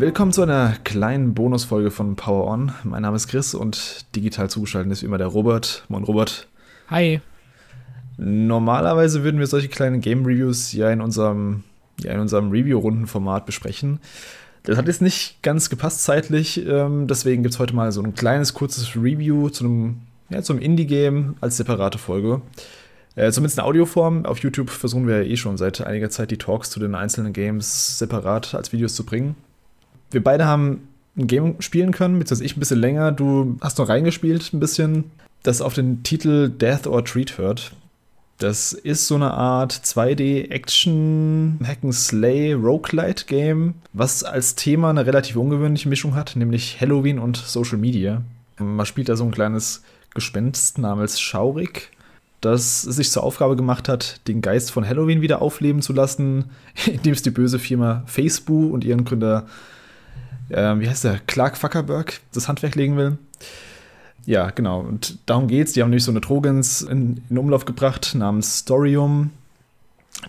Willkommen zu einer kleinen Bonusfolge von Power On. Mein Name ist Chris und digital zugeschaltet ist wie immer der Robert. Moin Robert. Hi. Normalerweise würden wir solche kleinen Game Reviews ja in unserem, ja in unserem Review-Rundenformat besprechen. Das hat jetzt nicht ganz gepasst zeitlich, ähm, deswegen gibt es heute mal so ein kleines, kurzes Review zu einem, ja, zum Indie-Game als separate Folge. Äh, zumindest in Audioform. Auf YouTube versuchen wir ja eh schon seit einiger Zeit die Talks zu den einzelnen Games separat als Videos zu bringen. Wir beide haben ein Game spielen können, beziehungsweise ich ein bisschen länger. Du hast noch reingespielt ein bisschen, das auf den Titel Death or Treat hört. Das ist so eine Art 2D-Action Hack-and-Slay Roguelite Game, was als Thema eine relativ ungewöhnliche Mischung hat, nämlich Halloween und Social Media. Man spielt da so ein kleines Gespenst namens Schaurig, das sich zur Aufgabe gemacht hat, den Geist von Halloween wieder aufleben zu lassen, indem es die böse Firma Facebook und ihren Gründer, äh, wie heißt der, Clark Fuckerberg, das Handwerk legen will. Ja, genau. Und darum geht's. Die haben nämlich so eine Trogans in, in Umlauf gebracht namens Storium,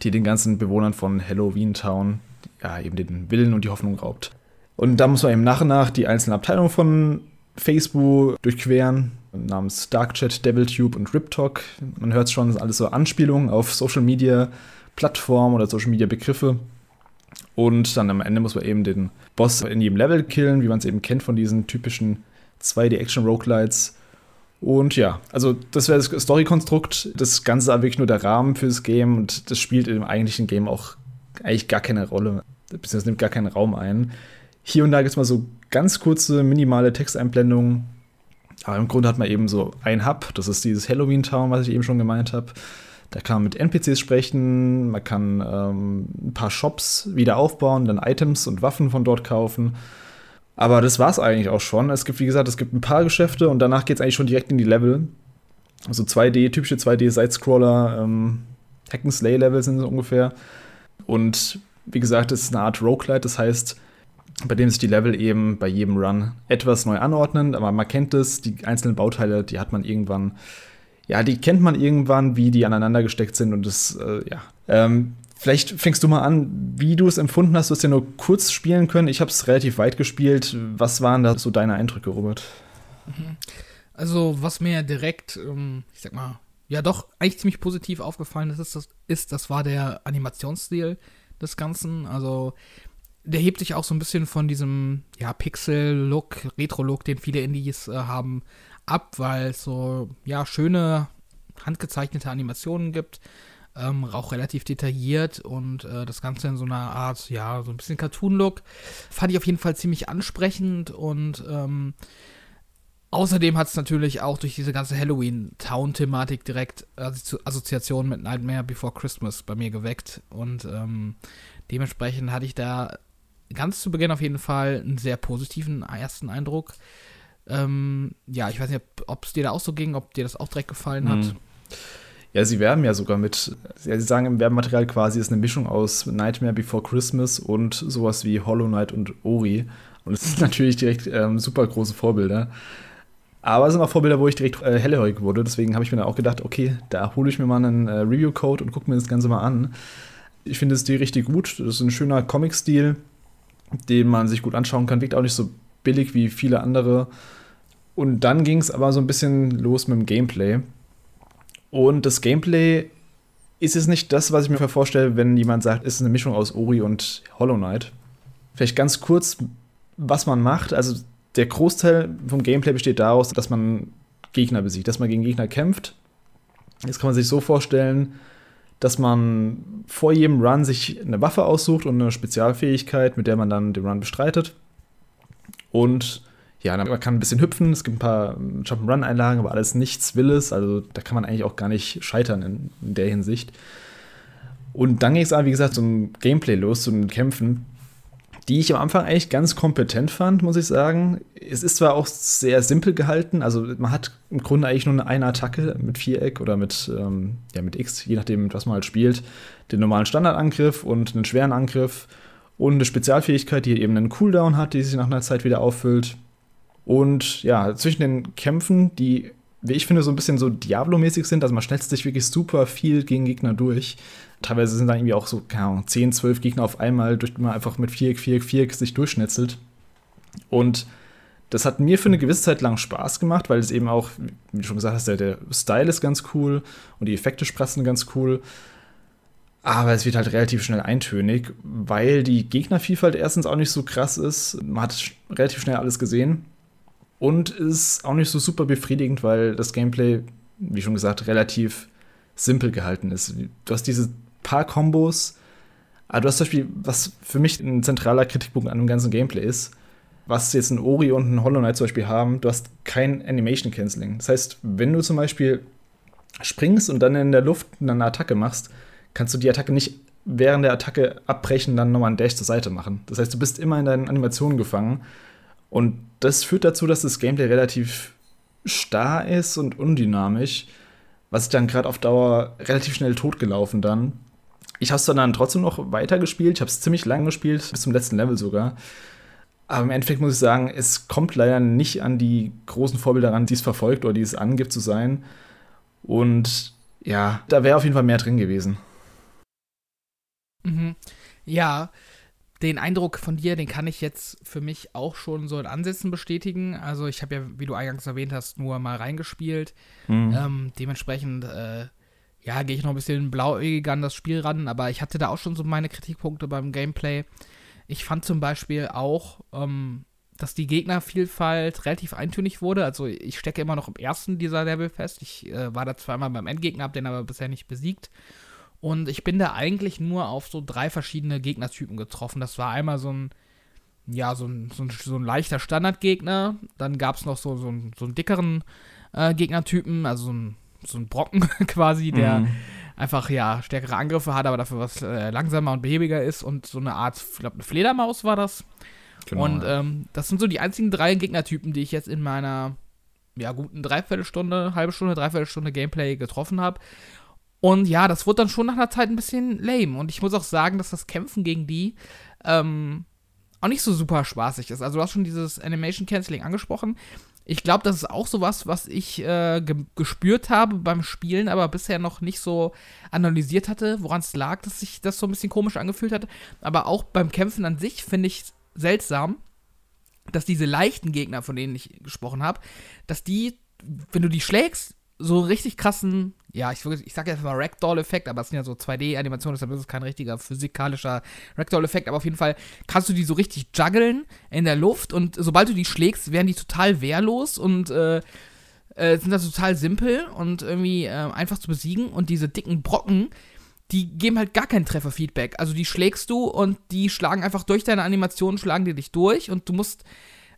die den ganzen Bewohnern von Halloween Town ja eben den Willen und die Hoffnung raubt. Und da muss man eben nach und nach die einzelnen Abteilungen von Facebook durchqueren, namens Darkchat, DevilTube und RipTalk. Man hört schon, alles so Anspielungen auf Social Media Plattformen oder Social Media Begriffe. Und dann am Ende muss man eben den Boss in jedem Level killen, wie man es eben kennt von diesen typischen 2D-Action-Roguelites. Und ja, also das wäre das Story-Konstrukt. Das Ganze ist wirklich nur der Rahmen fürs Game und das spielt im eigentlichen Game auch eigentlich gar keine Rolle, beziehungsweise nimmt gar keinen Raum ein. Hier und da gibt es mal so ganz kurze, minimale Texteinblendungen. Aber im Grunde hat man eben so ein Hub, das ist dieses Halloween Town, was ich eben schon gemeint habe. Da kann man mit NPCs sprechen, man kann ähm, ein paar Shops wieder aufbauen, dann Items und Waffen von dort kaufen. Aber das war es eigentlich auch schon. Es gibt, wie gesagt, es gibt ein paar Geschäfte und danach geht es eigentlich schon direkt in die Level. Also 2D, typische 2D-Sidescroller, ähm, Hack-and-Slay-Level sind so ungefähr. Und wie gesagt, es ist eine Art Roguelite, das heißt, bei dem sich die Level eben bei jedem Run etwas neu anordnen, aber man kennt es, die einzelnen Bauteile, die hat man irgendwann, ja, die kennt man irgendwann, wie die aneinander gesteckt sind und das, äh, ja. Ähm, Vielleicht fängst du mal an, wie du es empfunden hast. Du hast ja nur kurz spielen können. Ich habe es relativ weit gespielt. Was waren da so deine Eindrücke, Robert? Mhm. Also, was mir direkt, ähm, ich sag mal, ja doch eigentlich ziemlich positiv aufgefallen ist, das, ist, das war der Animationsstil des Ganzen. Also, der hebt sich auch so ein bisschen von diesem ja, Pixel-Look, Retro-Look, den viele Indies äh, haben, ab, weil es so ja schöne handgezeichnete Animationen gibt ähm, auch relativ detailliert und äh, das Ganze in so einer Art, ja, so ein bisschen Cartoon-Look. Fand ich auf jeden Fall ziemlich ansprechend und ähm, außerdem hat es natürlich auch durch diese ganze Halloween-Town-Thematik direkt Assozi Assoziationen mit Nightmare Before Christmas bei mir geweckt und ähm, dementsprechend hatte ich da ganz zu Beginn auf jeden Fall einen sehr positiven ersten Eindruck. Ähm, ja, ich weiß nicht, ob es dir da auch so ging, ob dir das auch direkt gefallen hat. Mhm. Ja, sie werben ja sogar mit, ja, sie sagen im Werbematerial quasi, ist eine Mischung aus Nightmare Before Christmas und sowas wie Hollow Knight und Ori. Und es sind natürlich direkt ähm, super große Vorbilder. Aber es sind auch Vorbilder, wo ich direkt äh, hellhörig wurde. Deswegen habe ich mir dann auch gedacht, okay, da hole ich mir mal einen äh, Review-Code und gucke mir das Ganze mal an. Ich finde es die richtig gut. Das ist ein schöner Comic-Stil, den man sich gut anschauen kann. Wirkt auch nicht so billig wie viele andere. Und dann ging es aber so ein bisschen los mit dem Gameplay. Und das Gameplay ist es nicht das, was ich mir vorstelle, wenn jemand sagt, es ist eine Mischung aus Ori und Hollow Knight. Vielleicht ganz kurz, was man macht. Also der Großteil vom Gameplay besteht daraus, dass man Gegner besiegt, dass man gegen Gegner kämpft. Jetzt kann man sich so vorstellen, dass man vor jedem Run sich eine Waffe aussucht und eine Spezialfähigkeit, mit der man dann den Run bestreitet. Und ja, man kann ein bisschen hüpfen, es gibt ein paar Jump'n'Run-Einlagen, aber alles nichts Willes. Also da kann man eigentlich auch gar nicht scheitern in, in der Hinsicht. Und dann ging es an, wie gesagt, zum Gameplay los, zum Kämpfen, die ich am Anfang eigentlich ganz kompetent fand, muss ich sagen. Es ist zwar auch sehr simpel gehalten, also man hat im Grunde eigentlich nur eine Attacke mit Viereck oder mit, ähm, ja, mit X, je nachdem, was man halt spielt. Den normalen Standardangriff und einen schweren Angriff und eine Spezialfähigkeit, die eben einen Cooldown hat, die sich nach einer Zeit wieder auffüllt. Und ja, zwischen den Kämpfen, die wie ich finde, so ein bisschen so Diablo-mäßig sind. Also man schnellt sich wirklich super viel gegen Gegner durch. Teilweise sind dann irgendwie auch so, keine Ahnung, 10, 12 Gegner auf einmal, durch die man einfach mit Viereck, Viereck, Viereck sich durchschnetzelt. Und das hat mir für eine gewisse Zeit lang Spaß gemacht, weil es eben auch, wie du schon gesagt hast, der, der Style ist ganz cool und die Effekte spressen ganz cool. Aber es wird halt relativ schnell eintönig, weil die Gegnervielfalt erstens auch nicht so krass ist. Man hat relativ schnell alles gesehen. Und ist auch nicht so super befriedigend, weil das Gameplay, wie schon gesagt, relativ simpel gehalten ist. Du hast diese paar Kombos, aber du hast zum Beispiel, was für mich ein zentraler Kritikpunkt an dem ganzen Gameplay ist, was jetzt ein Ori und ein Hollow Knight zum Beispiel haben, du hast kein Animation Canceling. Das heißt, wenn du zum Beispiel springst und dann in der Luft eine Attacke machst, kannst du die Attacke nicht während der Attacke abbrechen, dann nochmal einen Dash zur Seite machen. Das heißt, du bist immer in deinen Animationen gefangen. Und das führt dazu, dass das Gameplay relativ starr ist und undynamisch, was ich dann gerade auf Dauer relativ schnell totgelaufen dann. Ich habe es dann trotzdem noch weitergespielt. Ich habe es ziemlich lang gespielt, bis zum letzten Level sogar. Aber im Endeffekt muss ich sagen, es kommt leider nicht an die großen Vorbilder ran, die es verfolgt oder die es angibt zu sein. Und ja, da wäre auf jeden Fall mehr drin gewesen. Mhm. Ja, den Eindruck von dir, den kann ich jetzt für mich auch schon so in Ansätzen bestätigen. Also ich habe ja, wie du eingangs erwähnt hast, nur mal reingespielt. Mhm. Ähm, dementsprechend, äh, ja, gehe ich noch ein bisschen blauäugig an das Spiel ran, aber ich hatte da auch schon so meine Kritikpunkte beim Gameplay. Ich fand zum Beispiel auch, ähm, dass die Gegnervielfalt relativ eintönig wurde. Also ich stecke immer noch im ersten dieser Level fest. Ich äh, war da zweimal beim Endgegner, habe den aber bisher nicht besiegt. Und ich bin da eigentlich nur auf so drei verschiedene Gegnertypen getroffen. Das war einmal so ein, ja, so ein, so ein, so ein leichter Standardgegner. Dann gab es noch so, so, ein, so einen dickeren äh, Gegnertypen, also so ein, so ein Brocken quasi, der mhm einfach ja stärkere Angriffe hat, aber dafür was äh, langsamer und behäbiger ist und so eine Art, ich glaube, eine Fledermaus war das. Genau, und ähm, das sind so die einzigen drei Gegnertypen, die ich jetzt in meiner ja, guten Dreiviertelstunde, halbe Stunde, Dreiviertelstunde Gameplay getroffen habe. Und ja, das wurde dann schon nach einer Zeit ein bisschen lame. Und ich muss auch sagen, dass das Kämpfen gegen die ähm, auch nicht so super spaßig ist. Also du hast schon dieses Animation Canceling angesprochen ich glaube, das ist auch sowas, was ich äh, ge gespürt habe beim Spielen, aber bisher noch nicht so analysiert hatte, woran es lag, dass sich das so ein bisschen komisch angefühlt hat. Aber auch beim Kämpfen an sich finde ich seltsam, dass diese leichten Gegner, von denen ich gesprochen habe, dass die, wenn du die schlägst, so richtig krassen, ja, ich, ich sage jetzt mal Ragdoll-Effekt, aber es sind ja so 2D-Animationen, deshalb ist es kein richtiger physikalischer Ragdoll-Effekt, aber auf jeden Fall kannst du die so richtig juggeln in der Luft und sobald du die schlägst, werden die total wehrlos und äh, äh, sind das total simpel und irgendwie äh, einfach zu besiegen und diese dicken Brocken, die geben halt gar kein Trefferfeedback. Also die schlägst du und die schlagen einfach durch deine Animationen, schlagen die dich durch und du musst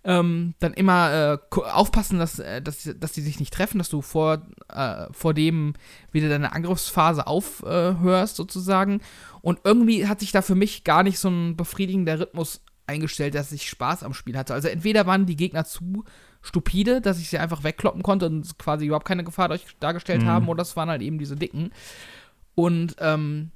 ähm, dann immer äh, aufpassen, dass, äh, dass, dass die sich nicht treffen, dass du vor, äh, vor dem wieder deine Angriffsphase aufhörst, sozusagen. Und irgendwie hat sich da für mich gar nicht so ein befriedigender Rhythmus eingestellt, dass ich Spaß am Spiel hatte. Also entweder waren die Gegner zu stupide, dass ich sie einfach wegkloppen konnte und quasi überhaupt keine Gefahr dargestellt mhm. haben, oder es waren halt eben diese Dicken. Und ähm,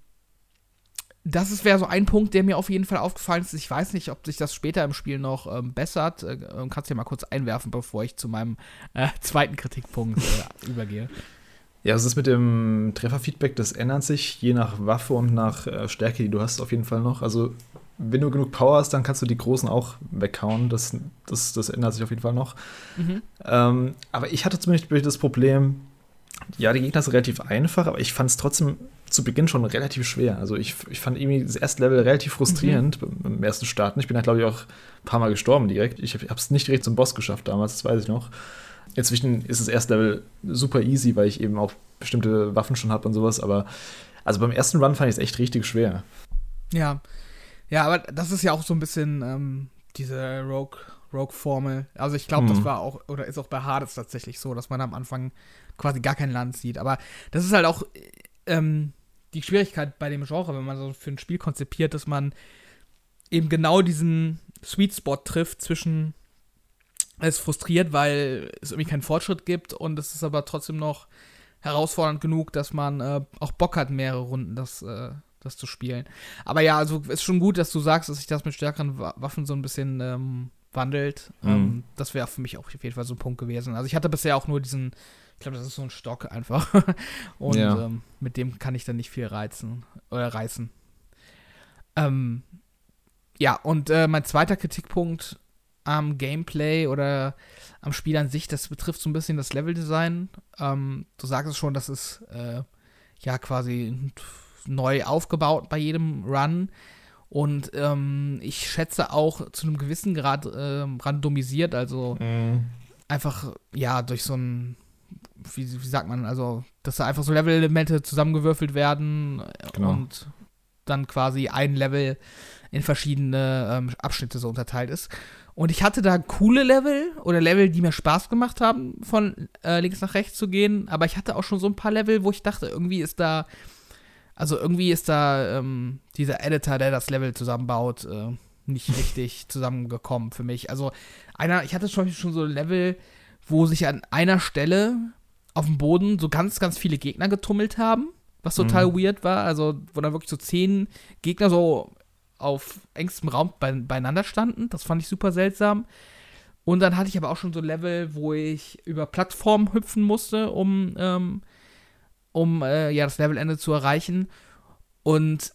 das wäre so ein Punkt, der mir auf jeden Fall aufgefallen ist. Ich weiß nicht, ob sich das später im Spiel noch ähm, bessert. Äh, kannst du ja mal kurz einwerfen, bevor ich zu meinem äh, zweiten Kritikpunkt äh, übergehe. Ja, es ist mit dem Trefferfeedback, das ändert sich je nach Waffe und nach äh, Stärke, die du hast, auf jeden Fall noch. Also, wenn du genug Power hast, dann kannst du die Großen auch weghauen. Das, das, das ändert sich auf jeden Fall noch. Mhm. Ähm, aber ich hatte zumindest das Problem, ja, die Gegner sind relativ einfach, aber ich fand es trotzdem zu Beginn schon relativ schwer. Also ich, ich fand irgendwie das erste Level relativ frustrierend mhm. beim ersten Starten. Ich bin halt, glaube ich, auch ein paar Mal gestorben direkt. Ich habe es nicht direkt zum Boss geschafft damals, das weiß ich noch. Inzwischen ist das erste Level super easy, weil ich eben auch bestimmte Waffen schon habe und sowas. Aber also beim ersten Run fand ich es echt richtig schwer. Ja. Ja, aber das ist ja auch so ein bisschen ähm, diese Rogue. Rogue-Formel. Also ich glaube, mhm. das war auch, oder ist auch bei Hades tatsächlich so, dass man am Anfang quasi gar kein Land sieht. Aber das ist halt auch ähm, die Schwierigkeit bei dem Genre, wenn man so für ein Spiel konzipiert, dass man eben genau diesen Sweet Spot trifft zwischen es frustriert, weil es irgendwie keinen Fortschritt gibt und es ist aber trotzdem noch herausfordernd genug, dass man äh, auch Bock hat, mehrere Runden das, äh, das zu spielen. Aber ja, also ist schon gut, dass du sagst, dass sich das mit stärkeren Waffen so ein bisschen ähm, wandelt. Mhm. Ähm, das wäre für mich auch auf jeden Fall so ein Punkt gewesen. Also ich hatte bisher auch nur diesen, ich glaube, das ist so ein Stock einfach. Und ja. ähm, mit dem kann ich dann nicht viel reizen oder reißen. Ähm, ja, und äh, mein zweiter Kritikpunkt am Gameplay oder am Spiel an sich, das betrifft so ein bisschen das Leveldesign. Ähm, du sagst es schon, das ist äh, ja quasi neu aufgebaut bei jedem Run. Und ähm, ich schätze auch zu einem gewissen Grad äh, randomisiert, also mhm. einfach, ja, durch so ein, wie, wie, sagt man, also, dass da einfach so Level-Elemente zusammengewürfelt werden genau. und dann quasi ein Level in verschiedene ähm, Abschnitte so unterteilt ist. Und ich hatte da coole Level oder Level, die mir Spaß gemacht haben, von äh, links nach rechts zu gehen. Aber ich hatte auch schon so ein paar Level, wo ich dachte, irgendwie ist da, also irgendwie ist da ähm, dieser Editor, der das Level zusammenbaut, äh, nicht richtig zusammengekommen für mich. Also einer, ich hatte schon, schon so ein Level, wo sich an einer Stelle auf dem Boden so ganz, ganz viele Gegner getummelt haben, was total mhm. weird war. Also, wo dann wirklich so zehn Gegner so auf engstem Raum bei, beieinander standen. Das fand ich super seltsam. Und dann hatte ich aber auch schon so Level, wo ich über Plattformen hüpfen musste, um, ähm, um äh, ja, das Levelende zu erreichen. Und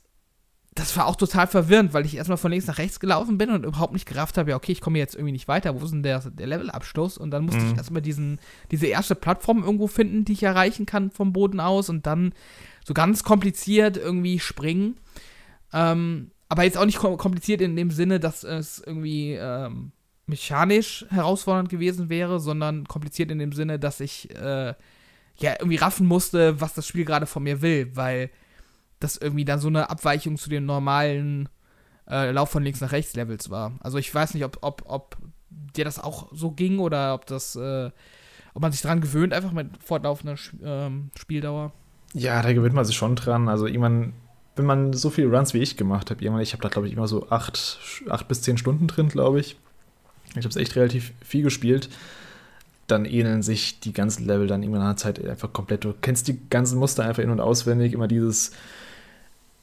das war auch total verwirrend, weil ich erstmal von links nach rechts gelaufen bin und überhaupt nicht gerafft habe, ja, okay, ich komme jetzt irgendwie nicht weiter, wo ist denn der, der Levelabschluss? Und dann musste mhm. ich erstmal diesen, diese erste Plattform irgendwo finden, die ich erreichen kann vom Boden aus und dann so ganz kompliziert irgendwie springen. Ähm, aber jetzt auch nicht kompliziert in dem Sinne, dass es irgendwie ähm, mechanisch herausfordernd gewesen wäre, sondern kompliziert in dem Sinne, dass ich äh, ja irgendwie raffen musste, was das Spiel gerade von mir will, weil das irgendwie dann so eine Abweichung zu den normalen äh, Lauf von links nach rechts Levels war. Also ich weiß nicht, ob, ob, ob dir das auch so ging oder ob das, äh, ob man sich daran gewöhnt, einfach mit fortlaufender ähm, Spieldauer. Ja, da gewöhnt man sich schon dran. Also irgendwann wenn man so viele Runs wie ich gemacht habe, irgendwann, ich habe da, glaube ich, immer so acht, acht bis zehn Stunden drin, glaube ich. Ich habe es echt relativ viel gespielt. Dann ähneln sich die ganzen Level dann irgendwann nach der Zeit einfach komplett. Du kennst die ganzen Muster einfach in- und auswendig. Immer dieses,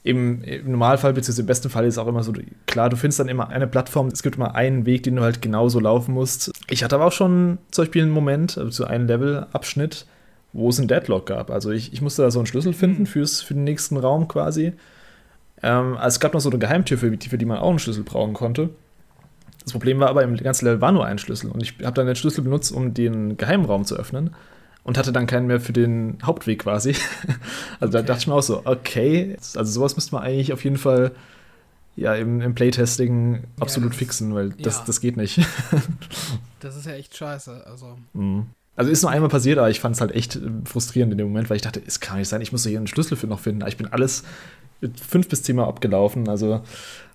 im, im Normalfall, beziehungsweise im besten Fall ist es auch immer so, klar, du findest dann immer eine Plattform, es gibt immer einen Weg, den du halt genauso laufen musst. Ich hatte aber auch schon zum Beispiel einen Moment, also so einen Levelabschnitt, wo es einen Deadlock gab. Also ich, ich musste da so einen Schlüssel finden mhm. fürs, für den nächsten Raum quasi. Ähm, also es gab noch so eine Geheimtür, für die, für die man auch einen Schlüssel brauchen konnte. Das Problem war aber, im ganzen Level war nur ein Schlüssel. Und ich habe dann den Schlüssel benutzt, um den Geheimraum zu öffnen. Und hatte dann keinen mehr für den Hauptweg quasi. also da dachte ich mir auch so, okay, also sowas müsste man eigentlich auf jeden Fall ja, im, im Playtesting absolut ja, fixen, weil das, ja. das geht nicht. das ist ja echt scheiße. Also. Mhm. Also ist nur einmal passiert, aber ich fand es halt echt äh, frustrierend in dem Moment, weil ich dachte, es kann nicht sein, ich muss hier einen Schlüssel für noch finden. Ich bin alles fünf bis zehnmal abgelaufen, also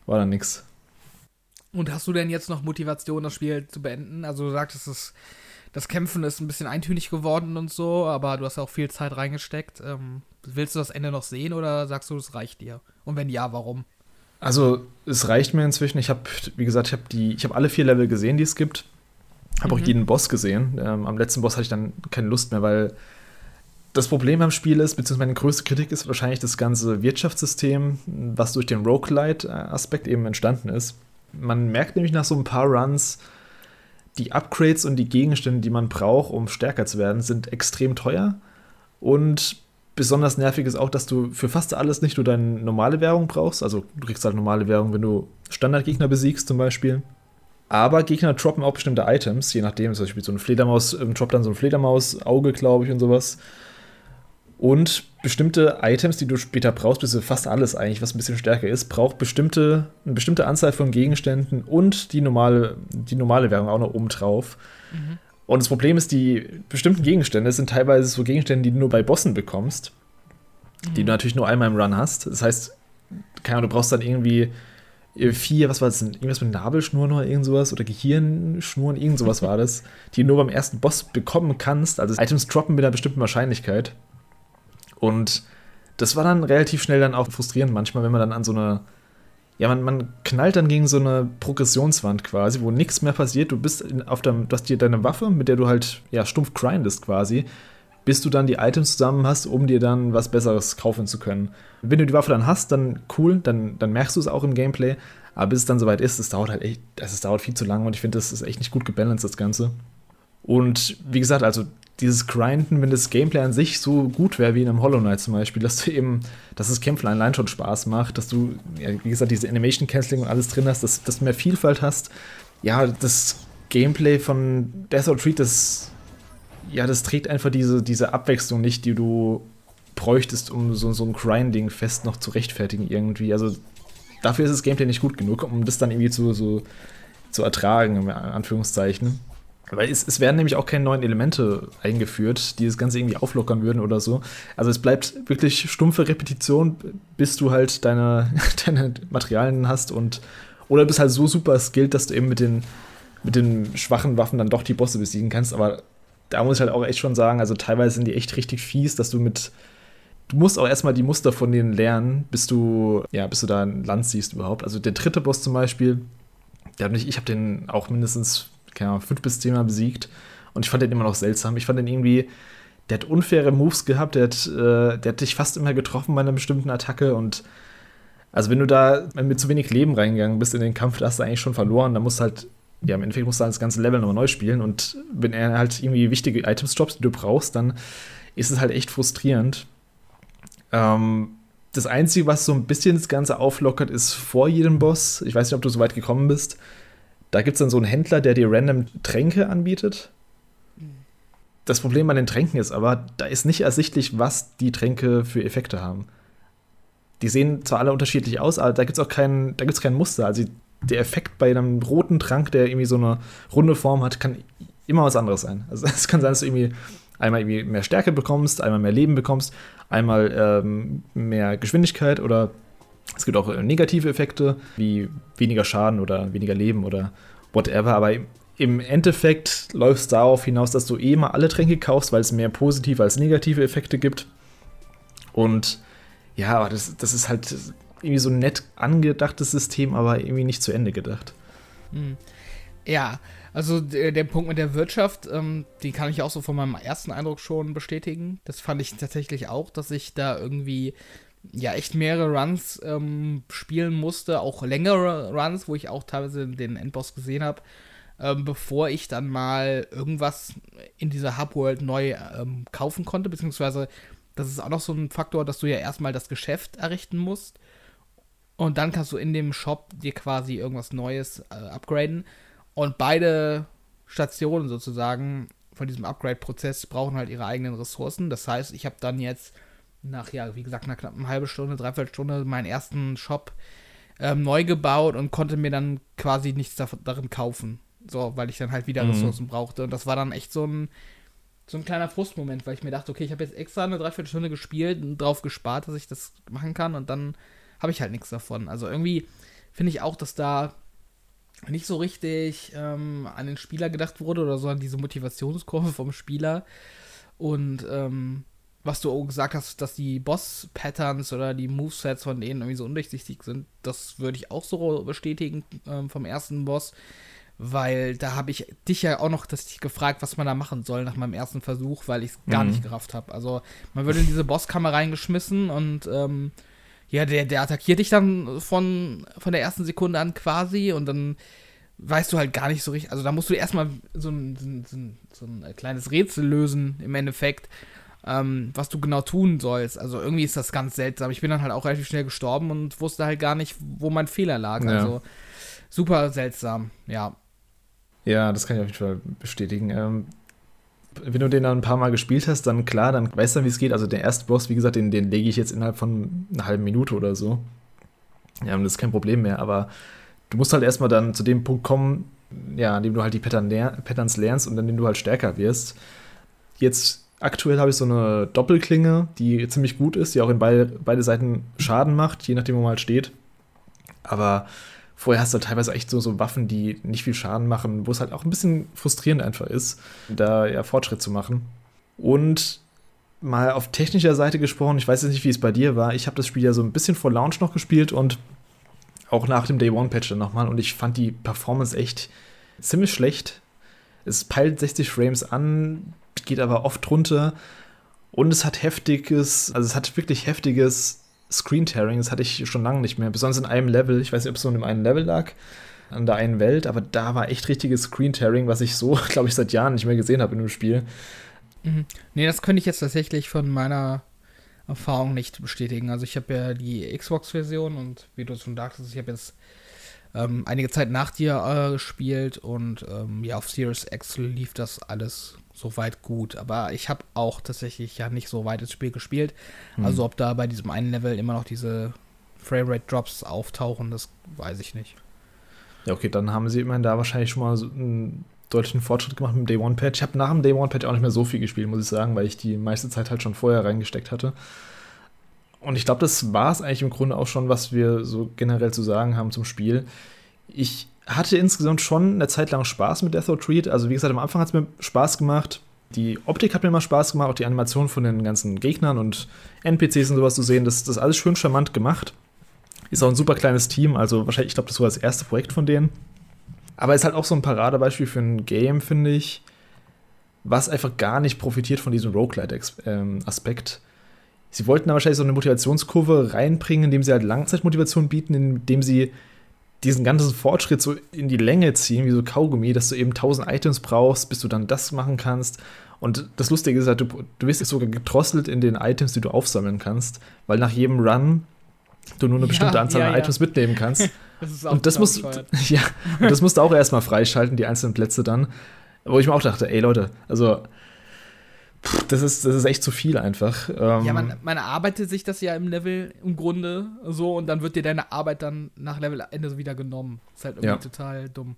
war dann nichts. Und hast du denn jetzt noch Motivation, das Spiel zu beenden? Also du sagtest, das, das Kämpfen ist ein bisschen eintönig geworden und so, aber du hast auch viel Zeit reingesteckt. Ähm, willst du das Ende noch sehen oder sagst du, es reicht dir? Und wenn ja, warum? Also es reicht mir inzwischen. Ich habe, wie gesagt, ich habe die, ich habe alle vier Level gesehen, die es gibt. Habe mhm. auch jeden Boss gesehen. Ähm, am letzten Boss hatte ich dann keine Lust mehr, weil das Problem am Spiel ist, beziehungsweise meine größte Kritik ist wahrscheinlich das ganze Wirtschaftssystem, was durch den Roguelite-Aspekt eben entstanden ist. Man merkt nämlich nach so ein paar Runs, die Upgrades und die Gegenstände, die man braucht, um stärker zu werden, sind extrem teuer. Und besonders nervig ist auch, dass du für fast alles nicht nur deine normale Währung brauchst. Also du kriegst halt normale Währung, wenn du Standardgegner besiegst zum Beispiel. Aber Gegner droppen auch bestimmte Items, je nachdem. Zum Beispiel so ein Fledermaus droppt dann so ein Fledermaus-Auge, glaube ich, und sowas. Und bestimmte Items, die du später brauchst, bis fast alles eigentlich, was ein bisschen stärker ist, braucht bestimmte, eine bestimmte Anzahl von Gegenständen und die normale, die normale Währung auch noch oben drauf. Mhm. Und das Problem ist, die bestimmten Gegenstände sind teilweise so Gegenstände, die du nur bei Bossen bekommst, mhm. die du natürlich nur einmal im Run hast. Das heißt, keine Ahnung, du brauchst dann irgendwie vier, was war das denn? Irgendwas mit Nabelschnuren oder irgend sowas oder Gehirnschnuren, irgend sowas war das, die du nur beim ersten Boss bekommen kannst. Also Items droppen mit einer bestimmten Wahrscheinlichkeit. Und das war dann relativ schnell dann auch frustrierend manchmal, wenn man dann an so eine ja, man, man knallt dann gegen so eine Progressionswand quasi, wo nichts mehr passiert. Du bist auf dem, du hast dir deine Waffe, mit der du halt ja stumpf grindest quasi. bis du dann die Items zusammen hast, um dir dann was Besseres kaufen zu können. Wenn du die Waffe dann hast, dann cool, dann, dann merkst du es auch im Gameplay. Aber bis es dann soweit ist, es dauert halt echt, es dauert viel zu lange und ich finde, das ist echt nicht gut gebalanced, das Ganze. Und wie gesagt, also dieses Grinden, wenn das Gameplay an sich so gut wäre wie in einem Hollow Knight zum Beispiel, dass du eben, dass das Kämpfen allein schon Spaß macht, dass du, ja, wie gesagt, diese Animation Canceling und alles drin hast, dass, dass du mehr Vielfalt hast. Ja, das Gameplay von Death or Treat, das, ja, das trägt einfach diese, diese Abwechslung nicht, die du bräuchtest, um so, so ein Grinding-Fest noch zu rechtfertigen irgendwie. Also dafür ist das Gameplay nicht gut genug, um das dann irgendwie zu, so, zu ertragen, in Anführungszeichen. Weil es, es werden nämlich auch keine neuen Elemente eingeführt, die das Ganze irgendwie auflockern würden oder so. Also es bleibt wirklich stumpfe Repetition, bis du halt deine, deine Materialien hast und oder bist halt so super skilled, dass du eben mit den, mit den schwachen Waffen dann doch die Bosse besiegen kannst. Aber da muss ich halt auch echt schon sagen, also teilweise sind die echt richtig fies, dass du mit. Du musst auch erstmal die Muster von denen lernen, bis du, ja, bis du da ein Land siehst überhaupt. Also der dritte Boss zum Beispiel, der hat mich, ich habe den auch mindestens keine Ahnung, fünf bis zehnmal besiegt. Und ich fand den immer noch seltsam. Ich fand den irgendwie, der hat unfaire Moves gehabt, der hat, äh, der hat dich fast immer getroffen bei einer bestimmten Attacke und also wenn du da mit zu wenig Leben reingegangen bist in den Kampf, da hast du eigentlich schon verloren. Da musst du halt, ja, im Endeffekt musst du halt das ganze Level nochmal neu spielen. Und wenn er halt irgendwie wichtige Items droppt, die du brauchst, dann ist es halt echt frustrierend. Ähm, das Einzige, was so ein bisschen das Ganze auflockert, ist vor jedem Boss. Ich weiß nicht, ob du so weit gekommen bist. Da gibt es dann so einen Händler, der dir random Tränke anbietet. Das Problem an den Tränken ist aber, da ist nicht ersichtlich, was die Tränke für Effekte haben. Die sehen zwar alle unterschiedlich aus, aber da gibt es auch kein, da gibt's kein Muster. Also der Effekt bei einem roten Trank, der irgendwie so eine runde Form hat, kann immer was anderes sein. Also es kann sein, dass du irgendwie einmal irgendwie mehr Stärke bekommst, einmal mehr Leben bekommst, einmal ähm, mehr Geschwindigkeit oder es gibt auch äh, negative Effekte, wie weniger Schaden oder weniger Leben oder whatever, aber im Endeffekt läuft es darauf hinaus, dass du eh mal alle Tränke kaufst, weil es mehr positive als negative Effekte gibt. Und ja, das, das ist halt irgendwie so ein nett angedachtes System, aber irgendwie nicht zu Ende gedacht. Hm. Ja, also der, der, Punkt mit der Wirtschaft, ähm, die kann ich auch so von meinem ersten Eindruck schon bestätigen. Das fand ich tatsächlich auch, dass ich da irgendwie ja echt mehrere Runs ähm, spielen musste, auch längere Runs, wo ich auch teilweise den Endboss gesehen habe, ähm, bevor ich dann mal irgendwas in dieser Hubworld neu ähm, kaufen konnte, beziehungsweise das ist auch noch so ein Faktor, dass du ja erstmal das Geschäft errichten musst und dann kannst du in dem Shop dir quasi irgendwas Neues äh, upgraden und beide Stationen sozusagen von diesem Upgrade-Prozess brauchen halt ihre eigenen Ressourcen. Das heißt, ich habe dann jetzt nach, ja, wie gesagt, nach knapp einer halben Stunde, dreiviertel Stunde meinen ersten Shop ähm, neu gebaut und konnte mir dann quasi nichts darin kaufen. So, weil ich dann halt wieder mhm. Ressourcen brauchte. Und das war dann echt so ein, so ein kleiner Frustmoment, weil ich mir dachte, okay, ich habe jetzt extra eine Dreiviertelstunde gespielt und drauf gespart, dass ich das machen kann und dann habe ich halt nichts davon. Also irgendwie finde ich auch, dass da nicht so richtig ähm, an den Spieler gedacht wurde oder so an diese Motivationskurve vom Spieler. Und ähm, was du auch gesagt hast, dass die Boss-Patterns oder die Movesets von denen irgendwie so undurchsichtig sind, das würde ich auch so bestätigen ähm, vom ersten Boss. Weil da habe ich dich ja auch noch das gefragt, was man da machen soll nach meinem ersten Versuch, weil ich es gar mhm. nicht gerafft habe. Also man wird in diese Bosskammer reingeschmissen und ähm, ja, der, der attackiert dich dann von, von der ersten Sekunde an quasi und dann weißt du halt gar nicht so richtig. Also da musst du erstmal so ein, so, ein, so ein kleines Rätsel lösen im Endeffekt ähm, was du genau tun sollst. Also irgendwie ist das ganz seltsam. Ich bin dann halt auch relativ schnell gestorben und wusste halt gar nicht, wo mein Fehler lag. Ja. Also super seltsam, ja. Ja, das kann ich auf jeden Fall bestätigen. Ähm, wenn du den dann ein paar Mal gespielt hast, dann klar, dann weißt du, wie es geht. Also der erste Boss, wie gesagt, den, den lege ich jetzt innerhalb von einer halben Minute oder so. Ja, das ist kein Problem mehr, aber du musst halt erstmal dann zu dem Punkt kommen, ja, an dem du halt die Pattern ler Patterns lernst und an dem du halt stärker wirst. Jetzt Aktuell habe ich so eine Doppelklinge, die ziemlich gut ist, die auch in beide, beide Seiten Schaden macht, je nachdem, wo man halt steht. Aber vorher hast du halt teilweise echt so, so Waffen, die nicht viel Schaden machen, wo es halt auch ein bisschen frustrierend einfach ist, da ja Fortschritt zu machen. Und mal auf technischer Seite gesprochen, ich weiß jetzt nicht, wie es bei dir war. Ich habe das Spiel ja so ein bisschen vor Launch noch gespielt und auch nach dem Day One Patch dann nochmal. Und ich fand die Performance echt ziemlich schlecht. Es peilt 60 Frames an, geht aber oft runter. Und es hat heftiges, also es hat wirklich heftiges Screen-Tearing. Das hatte ich schon lange nicht mehr. Besonders in einem Level. Ich weiß nicht, ob es so in einem Level lag, an der einen Welt, aber da war echt richtiges Screen-Tearing, was ich so, glaube ich, seit Jahren nicht mehr gesehen habe in einem Spiel. Mhm. Nee, das könnte ich jetzt tatsächlich von meiner Erfahrung nicht bestätigen. Also ich habe ja die Xbox-Version und wie du schon sagtest, ich habe jetzt ähm, einige Zeit nach dir äh, gespielt und ähm, ja, auf Series X lief das alles soweit gut. Aber ich habe auch tatsächlich ja nicht so weit ins Spiel gespielt. Mhm. Also ob da bei diesem einen Level immer noch diese Framerate Drops auftauchen, das weiß ich nicht. Ja, okay, dann haben sie immerhin da wahrscheinlich schon mal so einen deutlichen Fortschritt gemacht mit dem Day One Patch. Ich habe nach dem Day One Patch auch nicht mehr so viel gespielt, muss ich sagen, weil ich die meiste Zeit halt schon vorher reingesteckt hatte. Und ich glaube, das war es eigentlich im Grunde auch schon, was wir so generell zu sagen haben zum Spiel. Ich hatte insgesamt schon eine Zeit lang Spaß mit Death or Treat. Also, wie gesagt, am Anfang hat es mir Spaß gemacht. Die Optik hat mir immer Spaß gemacht, auch die Animation von den ganzen Gegnern und NPCs und sowas zu sehen. Das, das ist alles schön charmant gemacht. Ist auch ein super kleines Team, also wahrscheinlich, ich glaube, das war das erste Projekt von denen. Aber ist halt auch so ein Paradebeispiel für ein Game, finde ich, was einfach gar nicht profitiert von diesem Roguelite-Aspekt. Sie wollten da wahrscheinlich so eine Motivationskurve reinbringen, indem sie halt Langzeitmotivation bieten, indem sie diesen ganzen Fortschritt so in die Länge ziehen, wie so Kaugummi, dass du eben 1000 Items brauchst, bis du dann das machen kannst. Und das Lustige ist halt, du, du wirst sogar gedrosselt in den Items, die du aufsammeln kannst, weil nach jedem Run du nur eine bestimmte ja, Anzahl ja, an Items ja. mitnehmen kannst. das und das musst, ja, und das musst du auch erstmal freischalten, die einzelnen Plätze dann. Wo ich mir auch dachte, ey Leute, also das ist, das ist echt zu viel einfach. Ähm, ja, man, man arbeitet sich das ja im Level im Grunde so und dann wird dir deine Arbeit dann nach Levelende so wieder genommen. Ist halt irgendwie ja. total dumm.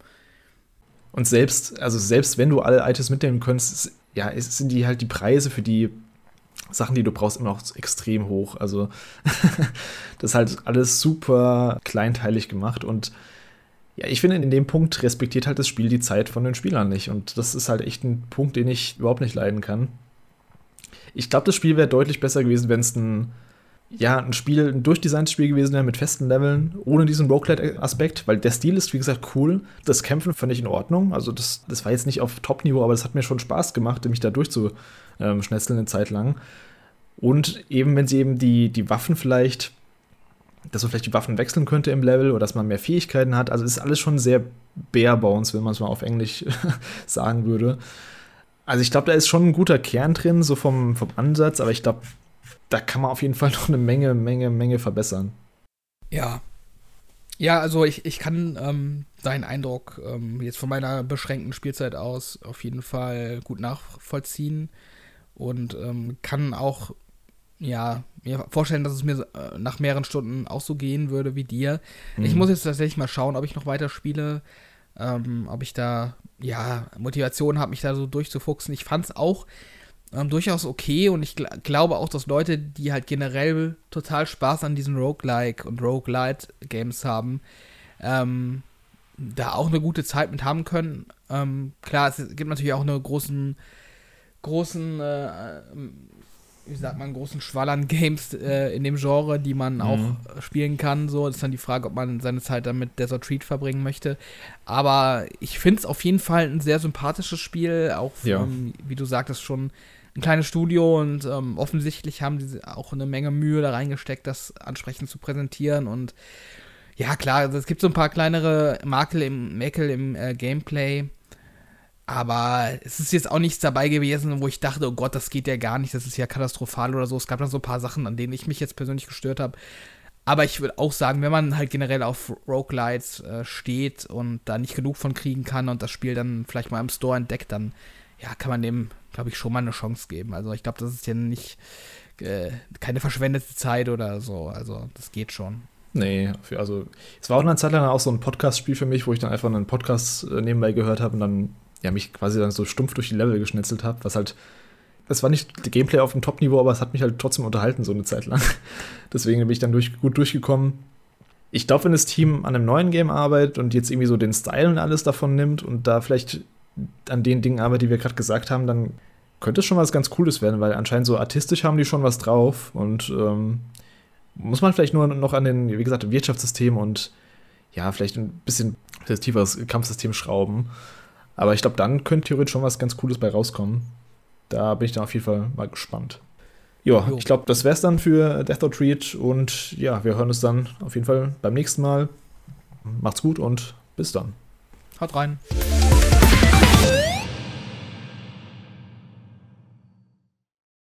Und selbst, also selbst wenn du alle Items mitnehmen könntest, ja, sind die halt die Preise für die Sachen, die du brauchst, immer noch extrem hoch. Also das ist halt alles super kleinteilig gemacht und ja, ich finde, in dem Punkt respektiert halt das Spiel die Zeit von den Spielern nicht. Und das ist halt echt ein Punkt, den ich überhaupt nicht leiden kann. Ich glaube, das Spiel wäre deutlich besser gewesen, wenn es ein, ja, ein Spiel, ein durchdesigntes Spiel gewesen wäre mit festen Leveln, ohne diesen Roguelite-Aspekt, weil der Stil ist, wie gesagt, cool. Das Kämpfen fand ich in Ordnung. Also, das, das war jetzt nicht auf Top-Niveau, aber das hat mir schon Spaß gemacht, mich da durchzuschnetzeln ähm, eine Zeit lang. Und eben, wenn sie eben die, die Waffen vielleicht, dass man vielleicht die Waffen wechseln könnte im Level oder dass man mehr Fähigkeiten hat. Also ist alles schon sehr bare bones, wenn man es mal auf Englisch sagen würde. Also ich glaube, da ist schon ein guter Kern drin, so vom, vom Ansatz, aber ich glaube, da kann man auf jeden Fall noch eine Menge, Menge, Menge verbessern. Ja. Ja, also ich, ich kann ähm, deinen Eindruck ähm, jetzt von meiner beschränkten Spielzeit aus auf jeden Fall gut nachvollziehen und ähm, kann auch ja, mir vorstellen, dass es mir äh, nach mehreren Stunden auch so gehen würde wie dir. Mhm. Ich muss jetzt tatsächlich mal schauen, ob ich noch weiter spiele, ähm, ob ich da, ja, Motivation habe, mich da so durchzufuchsen. Ich fand es auch ähm, durchaus okay und ich gl glaube auch, dass Leute, die halt generell total Spaß an diesen Roguelike und Roguelite-Games haben, ähm, da auch eine gute Zeit mit haben können. Ähm, klar, es gibt natürlich auch einen großen, großen äh, wie sagt man, großen Schwall an Games äh, in dem Genre, die man mhm. auch spielen kann. So, das ist dann die Frage, ob man seine Zeit dann mit Desert Treat verbringen möchte. Aber ich finde es auf jeden Fall ein sehr sympathisches Spiel, auch ja. ähm, wie du sagtest, schon ein kleines Studio und ähm, offensichtlich haben sie auch eine Menge Mühe da reingesteckt, das ansprechend zu präsentieren und ja, klar, also es gibt so ein paar kleinere Makel im, Mäkel im äh, Gameplay, aber es ist jetzt auch nichts dabei gewesen, wo ich dachte, oh Gott, das geht ja gar nicht, das ist ja katastrophal oder so. Es gab dann so ein paar Sachen, an denen ich mich jetzt persönlich gestört habe. Aber ich würde auch sagen, wenn man halt generell auf Roguelites äh, steht und da nicht genug von kriegen kann und das Spiel dann vielleicht mal im Store entdeckt, dann ja, kann man dem, glaube ich, schon mal eine Chance geben. Also ich glaube, das ist ja nicht äh, keine verschwendete Zeit oder so. Also das geht schon. Nee, also es war auch eine Zeit lang auch so ein Podcast-Spiel für mich, wo ich dann einfach einen Podcast äh, nebenbei gehört habe und dann ja, mich quasi dann so stumpf durch die Level geschnetzelt habe, was halt, das war nicht Gameplay auf dem Top-Niveau, aber es hat mich halt trotzdem unterhalten, so eine Zeit lang. Deswegen bin ich dann durch, gut durchgekommen. Ich glaube, wenn das Team an einem neuen Game arbeitet und jetzt irgendwie so den Style und alles davon nimmt und da vielleicht an den Dingen arbeitet, die wir gerade gesagt haben, dann könnte es schon was ganz Cooles werden, weil anscheinend so artistisch haben die schon was drauf und ähm, muss man vielleicht nur noch an den, wie gesagt, Wirtschaftssystem und ja, vielleicht ein bisschen tieferes Kampfsystem schrauben. Aber ich glaube, dann könnte theoretisch schon was ganz Cooles bei rauskommen. Da bin ich dann auf jeden Fall mal gespannt. Ja, ich glaube, das wäre es dann für Death or Treat und ja, wir hören uns dann auf jeden Fall beim nächsten Mal. Macht's gut und bis dann. Haut rein.